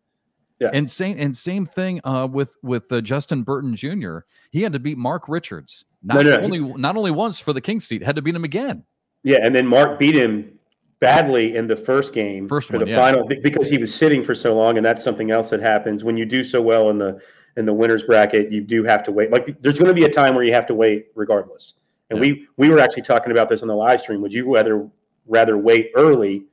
Yeah. And same and same thing uh, with with uh, Justin Burton Jr. He had to beat Mark Richards not no, no, only not only once for the King's seat, had to beat him again. Yeah, and then Mark beat him badly in the first game first for one, the yeah. final because he was sitting for so long, and that's something else that happens when you do so well in the in the winners bracket. You do have to wait. Like there's going to be a time where you have to wait regardless. And yeah. we we were actually talking about this on the live stream. Would you rather rather wait early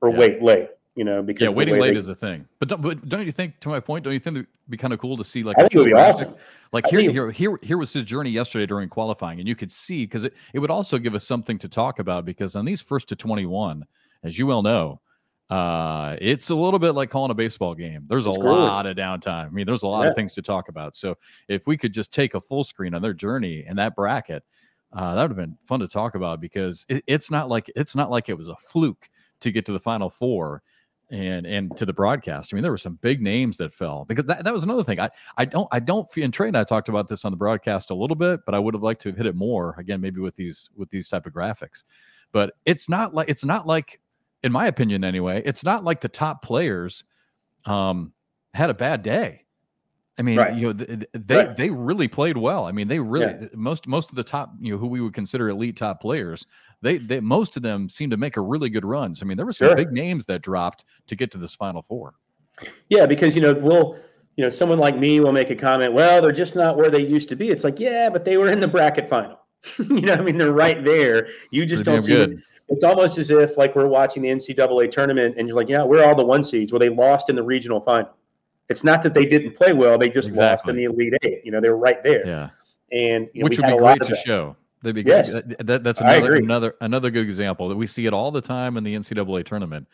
or yeah. wait late. You know, because yeah, waiting late they, is a thing. But don't, but don't you think? To my point, don't you think it'd be kind of cool to see like? I think it would be awesome. Like here, here, here, here was his journey yesterday during qualifying, and you could see because it, it would also give us something to talk about because on these first to twenty one, as you well know, uh, it's a little bit like calling a baseball game. There's a lot of downtime. I mean, there's a lot yeah. of things to talk about. So if we could just take a full screen on their journey and that bracket, uh, that would have been fun to talk about because it, it's not like it's not like it was a fluke to get to the final four and and to the broadcast. I mean, there were some big names that fell because that, that was another thing. I I don't I don't and Trey and I talked about this on the broadcast a little bit, but I would have liked to have hit it more again, maybe with these with these type of graphics. But it's not like it's not like, in my opinion anyway, it's not like the top players um had a bad day. I mean, right. you know, they right. they really played well. I mean, they really yeah. Uh, most most of the top, you know, who we would consider elite top players, they they most of them seem to make a really good runs. I mean, there were some sure. big names that dropped to get to this final four. Yeah, because you know, we'll you know, someone like me will make a comment, well, they're just not where they used to be. It's like, yeah, but they were in the bracket final. <laughs> you know, I mean, they're right there. You just don't see good. It's almost as if like we're watching the NCAA tournament and you're like, yeah, we're all the one seeds. Well, they lost in the regional final. It's not that they didn't play well; they just exactly. lost in the Elite Eight. You know, they were right there. Yeah, and you know, which would be great to show. They'd be yes. That, that's another another another good example that we see it all the time in the NCAA tournament,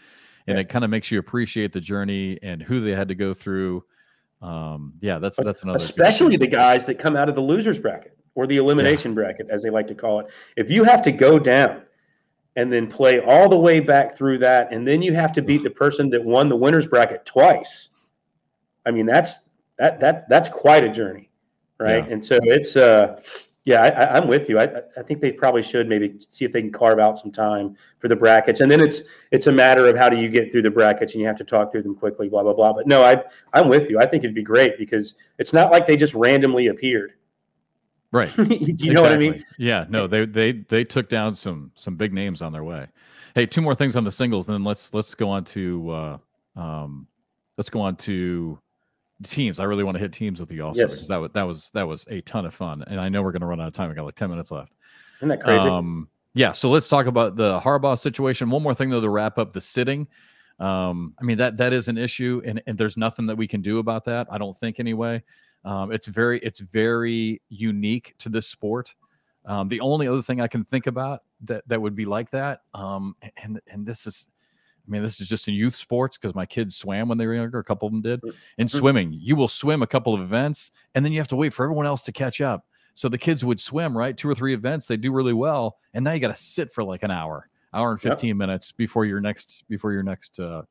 and yeah. it kind of makes you appreciate the journey and who they had to go through. Um, yeah, that's that's another. Especially the guys that come out of the losers bracket or the elimination yeah. bracket, as they like to call it. If you have to go down and then play all the way back through that, and then you have to beat the person that won the winners bracket twice. I mean, that's that that that's quite a journey, right? Yeah. And so it's uh, yeah, I, am with you. I, I think they probably should maybe see if they can carve out some time for the brackets, and then it's it's a matter of how do you get through the brackets, and you have to talk through them quickly, blah blah blah. But no, I I'm with you. I think it'd be great because it's not like they just randomly appeared. Right. <laughs> you exactly. know what I mean? Yeah. No, they they they took down some some big names on their way. Hey, two more things on the singles, and then let's let's go on to uh, um, let's go on to teams. I really want to hit teams with you also yes. because that was that was that was a ton of fun. And I know we're going to run out of time. We got like ten minutes left. Isn't that crazy? Um, yeah. So let's talk about the Harbaugh situation. One more thing though to wrap up the sitting. Um, I mean that that is an issue, and, and there's nothing that we can do about that. I don't think anyway. Um, it's very it's very unique to this sport. Um, the only other thing I can think about that that would be like that, um, and and this is, I mean, this is just in youth sports because my kids swam when they were younger. A couple of them did. In mm-hmm. swimming, you will swim a couple of events, and then you have to wait for everyone else to catch up. So the kids would swim right two or three events, they do really well, and now you got to sit for like an hour, hour and fifteen yep. minutes before your next before your next uh,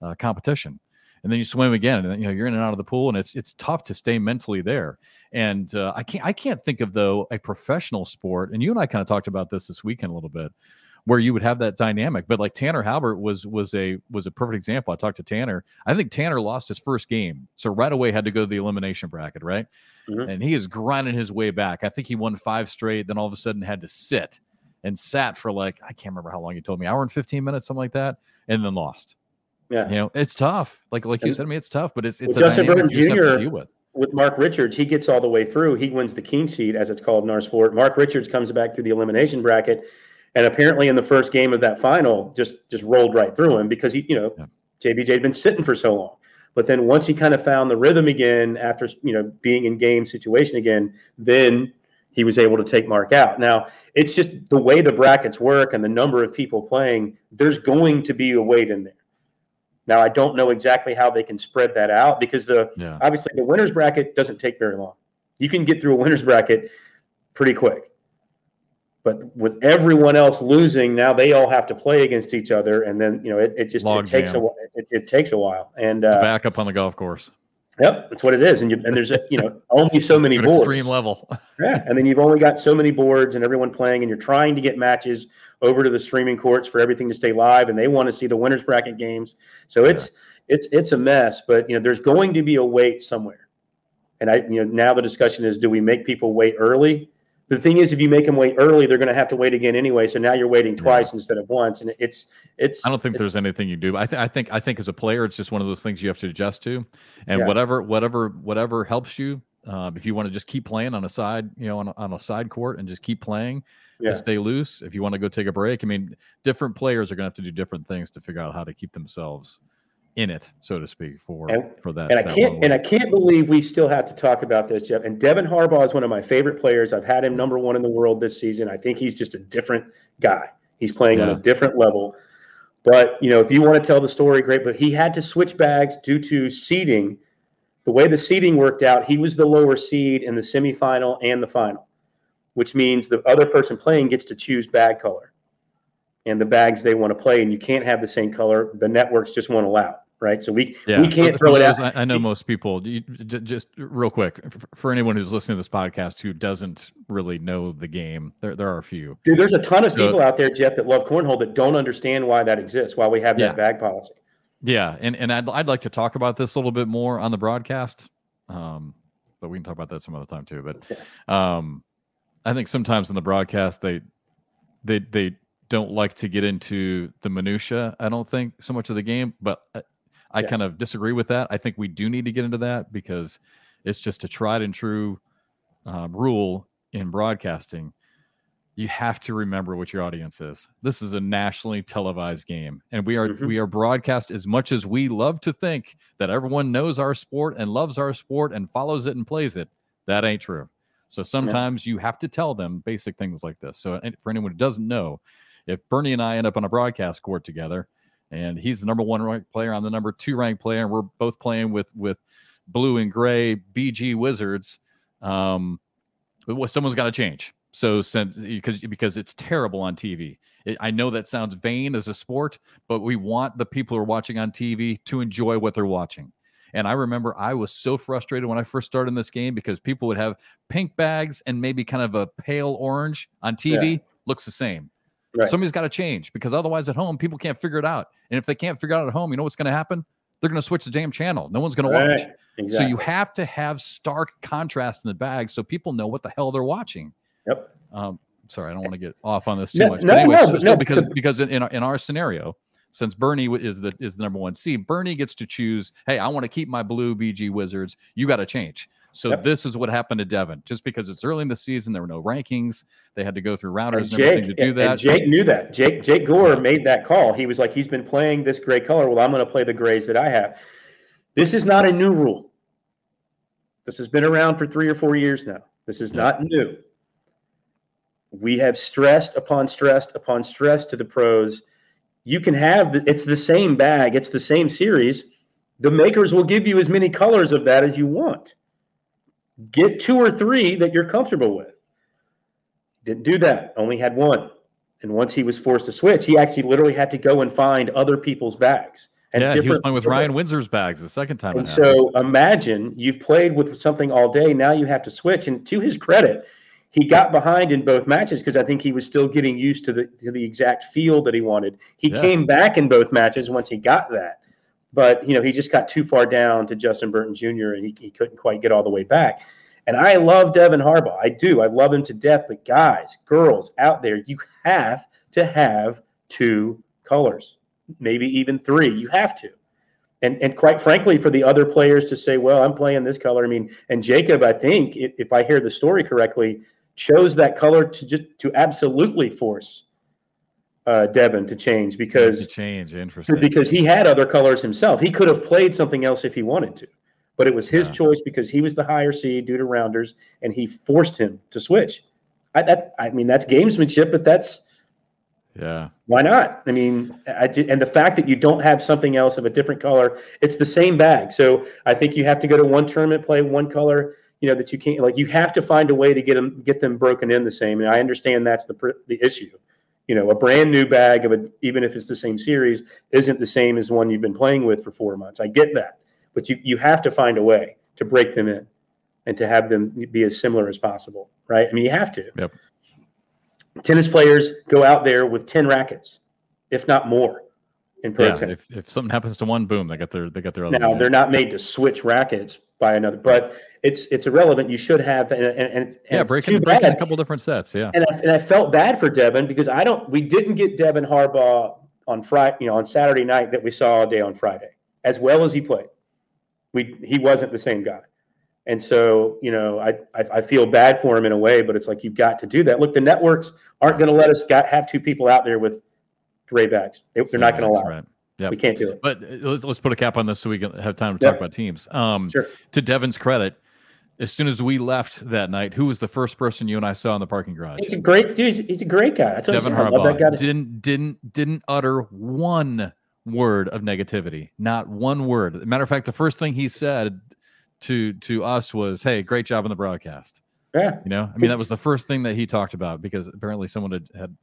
uh, competition and then you swim again, and you know you're in and out of the pool, and it's it's tough to stay mentally there. And uh, I can't I can't think of though a professional sport, and you and I kind of talked about this this weekend a little bit, where you would have that dynamic. But like Tanner Halbert was was a was a perfect example. I talked to Tanner. I think Tanner lost his first game, so right away had to go to the elimination bracket, right? Mm-hmm. And he is grinding his way back. I think he won five straight, then all of a sudden had to sit and sat for like I can't remember how long he told me, hour and fifteen minutes, something like that, and then lost. Yeah, you know, it's tough. Like like you said, I mean, it's tough, but it's it's well, Justin Burton Jr. With. with. Mark Richards, he gets all the way through. He wins the King seat, as it's called in our sport. Mark Richards comes back through the elimination bracket, and apparently in the first game of that final, just just rolled right through him because he, you know, yeah. JBJ had been sitting for so long. But then once he kind of found the rhythm again after you know being in game situation again, then he was able to take Mark out. Now it's just the way the brackets work and the number of people playing. There's going to be a weight in there. Now I don't know exactly how they can spread that out because the yeah. obviously the winners bracket doesn't take very long. You can get through a winners bracket pretty quick. But with everyone else losing, now they all have to play against each other, and then you know it, it just it takes a it, it, takes a while. And uh, back up on the golf course. Yep, that's what it is. And you, and there's a, you know only so many boards. Extreme level. <laughs> yeah, and then you've only got so many boards and everyone playing, and you're trying to get matches over to the streaming courts for everything to stay live, and they want to see the winners bracket games. So it's yeah. it's it's a mess. But you know there's going to be a wait somewhere, and I you know now the discussion is do we make people wait early the thing is, if you make them wait early, they're going to have to wait again anyway. So now you're waiting twice yeah. instead of once, and it's it's. I don't think there's anything you do. I, th- I think I think as a player, it's just one of those things you have to adjust to, and yeah. whatever whatever whatever helps you. Uh, if you want to just keep playing on a side, you know, on a, on a side court and just keep playing yeah. to stay loose. If you want to go take a break, I mean, different players are going to have to do different things to figure out how to keep themselves in it, so to speak, for and, for that. And I that can't and I can't believe we still have to talk about this, Jeff. And Devin Harbaugh is one of my favorite players. I've had him number one in the world this season. I think he's just a different guy. He's playing yeah. on a different level. But you know, if you want to tell the story, great. But he had to switch bags due to seeding. The way the seeding worked out, he was the lower seed in the semifinal and the final, which means the other person playing gets to choose bag color and the bags they want to play, and you can't have the same color. The networks just won't allow right? So we yeah. we can't for, throw for it out. I know most people. You, just real quick for anyone who's listening to this podcast who doesn't really know the game, there there are a few. Dude, there's a ton of so, people out there, Jeff, that love cornhole that don't understand why that exists, why we have that bag policy. Yeah, and and I'd I'd like to talk about this a little bit more on the broadcast, um, but we can talk about that some other time too. But um, I think sometimes in the broadcast they they they don't like to get into the minutia. I don't think so much of the game, but uh, I yeah. kind of disagree with that. I think we do need to get into that because it's just a tried and true um, rule in broadcasting. you have to remember what your audience is. This is a nationally televised game, and we are mm-hmm. we are broadcast as much as we love to think that everyone knows our sport and loves our sport and follows it and plays it. That ain't true. So sometimes yeah. you have to tell them basic things like this. So for anyone who doesn't know, if Bernie and I end up on a broadcast court together, and he's the number one ranked player, I'm the number two ranked player, and we're both playing with with blue and gray BG Wizards. Um, someone's got to change so since because because it's terrible on TV. It, I know that sounds vain as a sport, but we want the people who are watching on TV to enjoy what they're watching. And I remember I was so frustrated when I first started in this game because people would have pink bags and maybe kind of a pale orange on TV yeah. looks the same. Right. Somebody's got to change because otherwise at home people can't figure it out. And if they can't figure it out at home, you know what's going to happen? They're going to switch the damn channel. No one's going to watch. Exactly. So you have to have stark contrast in the bag so people know what the hell they're watching. Yep. Um, sorry, I don't want to get off on this too no, much. But anyway, no, no, because because in, in our scenario, since Bernie is the is the number one seed, Bernie gets to choose. Hey, I want to keep my blue BG Wizards. You got to change. So yep. this is what happened to Devin. Just because it's early in the season, there were no rankings. They had to go through rounders and, and Jake, to do that. Jake knew that. Jake Jake Gore made that call. He was like, he's been playing this gray color. Well, I'm going to play the grays that I have. This is not a new rule. This has been around for three or four years now. This is not new we have stressed upon stressed upon stress to the pros. You can have the, it's the same bag, it's the same series. The makers will give you as many colors of that as you want. Get two or three that you're comfortable with. Didn't do that. Only had one. And once he was forced to switch, he actually literally had to go and find other people's bags. And yeah, he was playing with Ryan <laughs> Windsor's bags the second time. And so imagine you've played with something all day. Now you have to switch. And to his credit, he got behind in both matches because I think he was still getting used to the to the exact feel that he wanted. He yeah. came back in both matches once he got that, but you know he just got too far down to Justin Burton Jr. and he, he couldn't quite get all the way back. And I love Devin Harbaugh, I do, I love him to death. But guys, girls out there, you have to have two colors, maybe even three. You have to. And, and quite frankly, for the other players to say, well, I'm playing this color. I mean, and Jacob, I think, if I hear the story correctly, chose that color to just to absolutely force uh, Devin to change because to change interesting because he had other colors himself. He could have played something else if he wanted to, but it was his yeah. choice because he was the higher seed due to rounders, and he forced him to switch. I, that I mean that's gamesmanship, but that's yeah. Why not? I mean, I and the fact that you don't have something else of a different color, it's the same bag. So I think you have to go to one tournament, play one color, you know that you can't like you have to find a way to get them get them broken in the same and i understand that's the the issue you know a brand new bag of a even if it's the same series isn't the same as one you've been playing with for four months. I get that. But you you have to find a way to break them in and to have them be as similar as possible right? I mean you have to. Yep. Tennis players go out there with 10 rackets if not more in pro yeah, if, if something happens to one boom they got their they got their other now they're not made to switch rackets by another. But it's it's irrelevant. You should have and and, and yeah, breaking, breaking a couple different sets. Yeah, and I, and I felt bad for Devin because I don't. We didn't get Devin Harbaugh on Friday, you know, on Saturday night that we saw all day on Friday, as well as he played. We he wasn't the same guy. And so, you know, I, I, I feel bad for him in a way, but it's like you've got to do that. Look, the networks aren't going to let us got, have two people out there with gray bags. They, are not going to allow. Right. Yeah, we can't do it. But uh, let's, let's put a cap on this so we can have time to talk about teams. Um, sure. To Devin's credit, as soon as we left that night, who was the first person you and I saw in the parking garage? He's a great dude. He's, he's a great guy. That's Devin Harbaugh didn't didn't didn't utter one word of negativity. Not one word. Matter of fact, the first thing he said to to us was, "Hey, great job on the broadcast." Yeah. You know, I mean, that was the first thing that he talked about because apparently someone had, had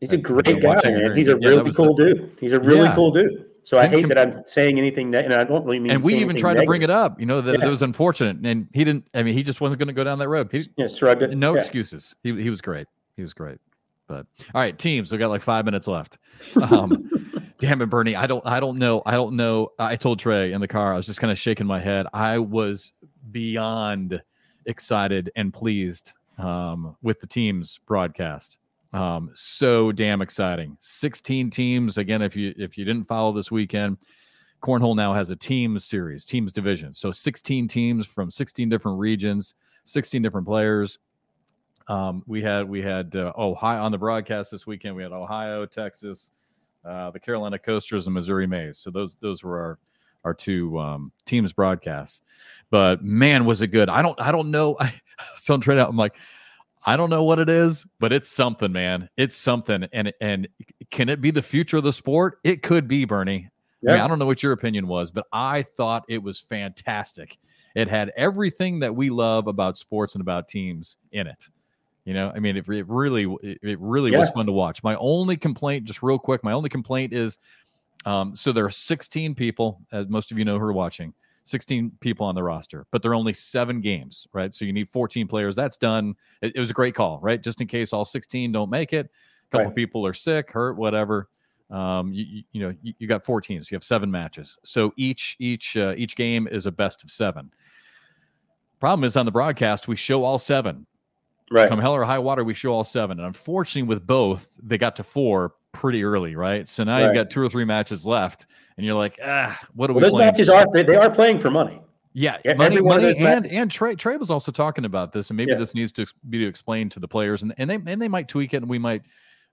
He's a great guy, man. He's a yeah, really cool dude. He's a really yeah. cool dude. So I hate that I'm saying anything, that and I don't really mean. And we even tried negative. to bring it up. You know that yeah. it was unfortunate, and he didn't. I mean, he just wasn't going to go down that road. He yeah, shrugged it. No excuses. He he was great. He was great. But all right, teams. We got like five minutes left. Um, <laughs> damn it, Bernie. I don't. I don't know. I don't know. I told Trey in the car. I was just kind of shaking my head. I was beyond excited and pleased um, with the team's broadcast. Um, so damn exciting. 16 teams. Again, if you if you didn't follow this weekend, Cornhole now has a teams series, teams division. So 16 teams from 16 different regions, 16 different players. Um, we had we had uh, Ohio on the broadcast this weekend. We had Ohio, Texas, uh, the Carolina Coasters, and Missouri Maize. So those those were our our two um, teams broadcasts. But man, was it good! I don't I don't know. <laughs> I was telling Trent out. I'm like, I don't know what it is, but it's something, man. It's something, and and can it be the future of the sport? It could be, Bernie. Yeah. I, mean, I don't know what your opinion was, but I thought it was fantastic. It had everything that we love about sports and about teams in it. You know, I mean, it, it really, it really yeah. was fun to watch. My only complaint, just real quick, my only complaint is, um, so there are 16 people, as most of you know who are watching, 16 people on the roster, but there are only seven games, right? So you need 14 players. That's done. It, it was a great call, right? Just in case all 16 don't make it, a couple right. people are sick, hurt, whatever um, you, you know you, you, got 14 so you have seven matches so each each uh, each game is a best of seven problem is on the broadcast we show all seven right come hell or high water we show all seven and unfortunately with both they got to four pretty early right so now right. you've got two or three matches left and you're like ah what are well, we those matches for? are they, they are playing for money yeah, money, money and matches. and Trey Trey was also talking about this, and maybe yeah. this needs to be explained to the players, and, and they and they might tweak it, and we might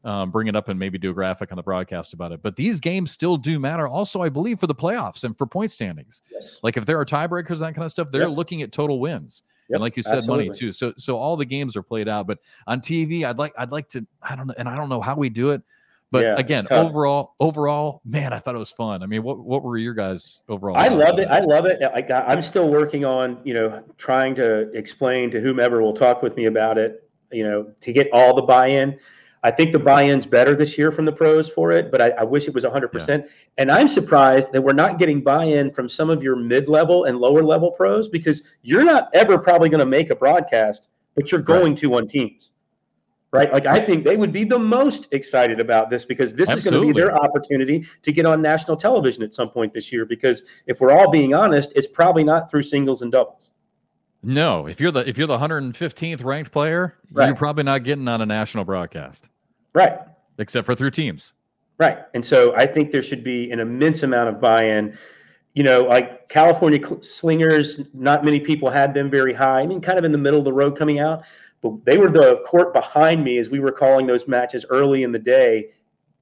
um, bring it up and maybe do a graphic on the broadcast about it. But these games still do matter. Also, I believe for the playoffs and for point standings. Yes. Like if there are tiebreakers and that kind of stuff, they're yep. looking at total wins. Yep. And like you said, Absolutely. money too. So so all the games are played out. But on TV, I'd like I'd like to I don't know, and I don't know how we do it. But yeah, again, overall, overall, man, I thought it was fun. I mean, what what were your guys overall? I love it. I love it. I, I'm still working on, you know, trying to explain to whomever will talk with me about it, you know, to get all the buy-in. I think the buy-in's better this year from the pros for it, but I, I wish it was 100%. Yeah. And I'm surprised that we're not getting buy-in from some of your mid-level and lower-level pros because you're not ever probably going to make a broadcast, but you're going right. to on teams. Right? Like I think they would be the most excited about this because this Absolutely. is going to be their opportunity to get on national television at some point this year because if we're all being honest, it's probably not through singles and doubles. No, if you're the if you're the 115th ranked player, right. you're probably not getting on a national broadcast. Right. Except for through teams. Right. And so I think there should be an immense amount of buy in. You know, like California Slingers, not many people had them very high. I mean, kind of in the middle of the road coming out, but they were the court behind me as we were calling those matches early in the day,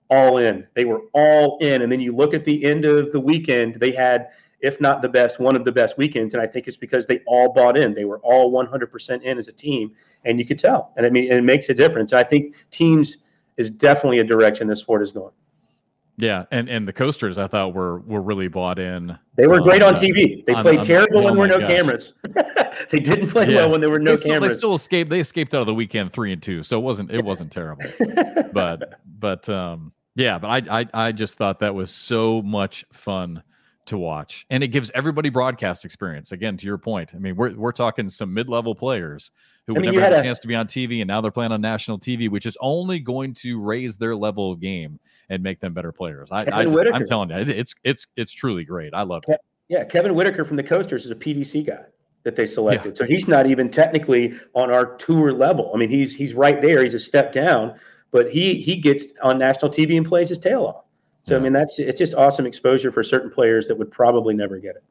all in. They were all in. And then you look at the end of the weekend, they had, if not the best, one of the best weekends. And I think it's because they all bought in. They were all 100% in as a team. And you could tell. And I mean, it makes a difference. I think teams is definitely a direction this sport is going. Yeah, and and the coasters I thought were were really bought in. They were great on uh, TV. They on, played on, terrible on, when there were no gosh. cameras. <laughs> they didn't play yeah. well when there were no they still, cameras. They still escaped. They escaped out of the weekend three and two, so it wasn't it wasn't terrible. <laughs> but but um yeah, but I, I I just thought that was so much fun to watch, and it gives everybody broadcast experience. Again, to your point, I mean we're we're talking some mid level players who I would mean, never have a chance to be on TV, and now they're playing on national TV, which is only going to raise their level of game and make them better players. I, I am telling you, it's it's it's truly great. I love it. Yeah, Kevin Whitaker from the Coasters is a PDC guy that they selected, yeah. so he's not even technically on our tour level. I mean, he's he's right there. He's a step down, but he he gets on national TV and plays his tail off. So yeah. I mean, that's it's just awesome exposure for certain players that would probably never get it.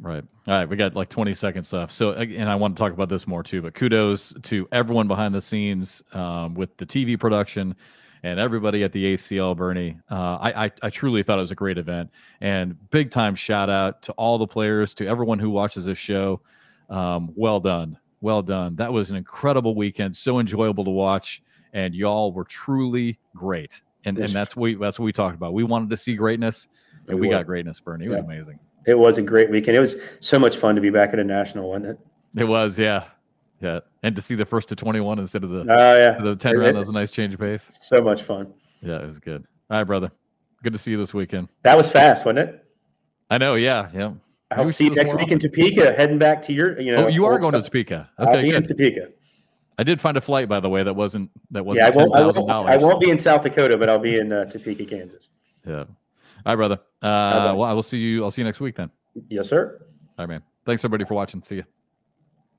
Right. All right. We got like 20 seconds left. So, and I want to talk about this more too, but kudos to everyone behind the scenes um, with the TV production and everybody at the ACL, Bernie. Uh, I, I, I, truly thought it was a great event and big time shout out to all the players, to everyone who watches this show. Um, well done. Well done. That was an incredible weekend. So enjoyable to watch. And y'all were truly great. And, and that's what we, that's what we talked about. We wanted to see greatness and we got greatness, Bernie. It was amazing it was a great weekend. It was so much fun to be back at a national, wasn't it? It was, yeah, yeah, and to see the first to twenty one instead of the oh yeah the ten it, round was a nice change of pace. So much fun. Yeah, it was good. All right, brother. Good to see you this weekend. That was fast, wasn't it? I know. Yeah, yeah. I'll see you next week in Topeka. Heading back to your, you know. Oh, you are going stuff. to Topeka. Okay, I'll be good. in Topeka. I did find a flight, by the way, that wasn't that wasn't. Yeah, I won't, I won't, I won't be in South Dakota, but I'll be in uh, Topeka, Kansas. Yeah. All right, brother. Uh, well, I will see you. I'll see you next week then. Yes, sir. All right, man. Thanks everybody for watching. See you.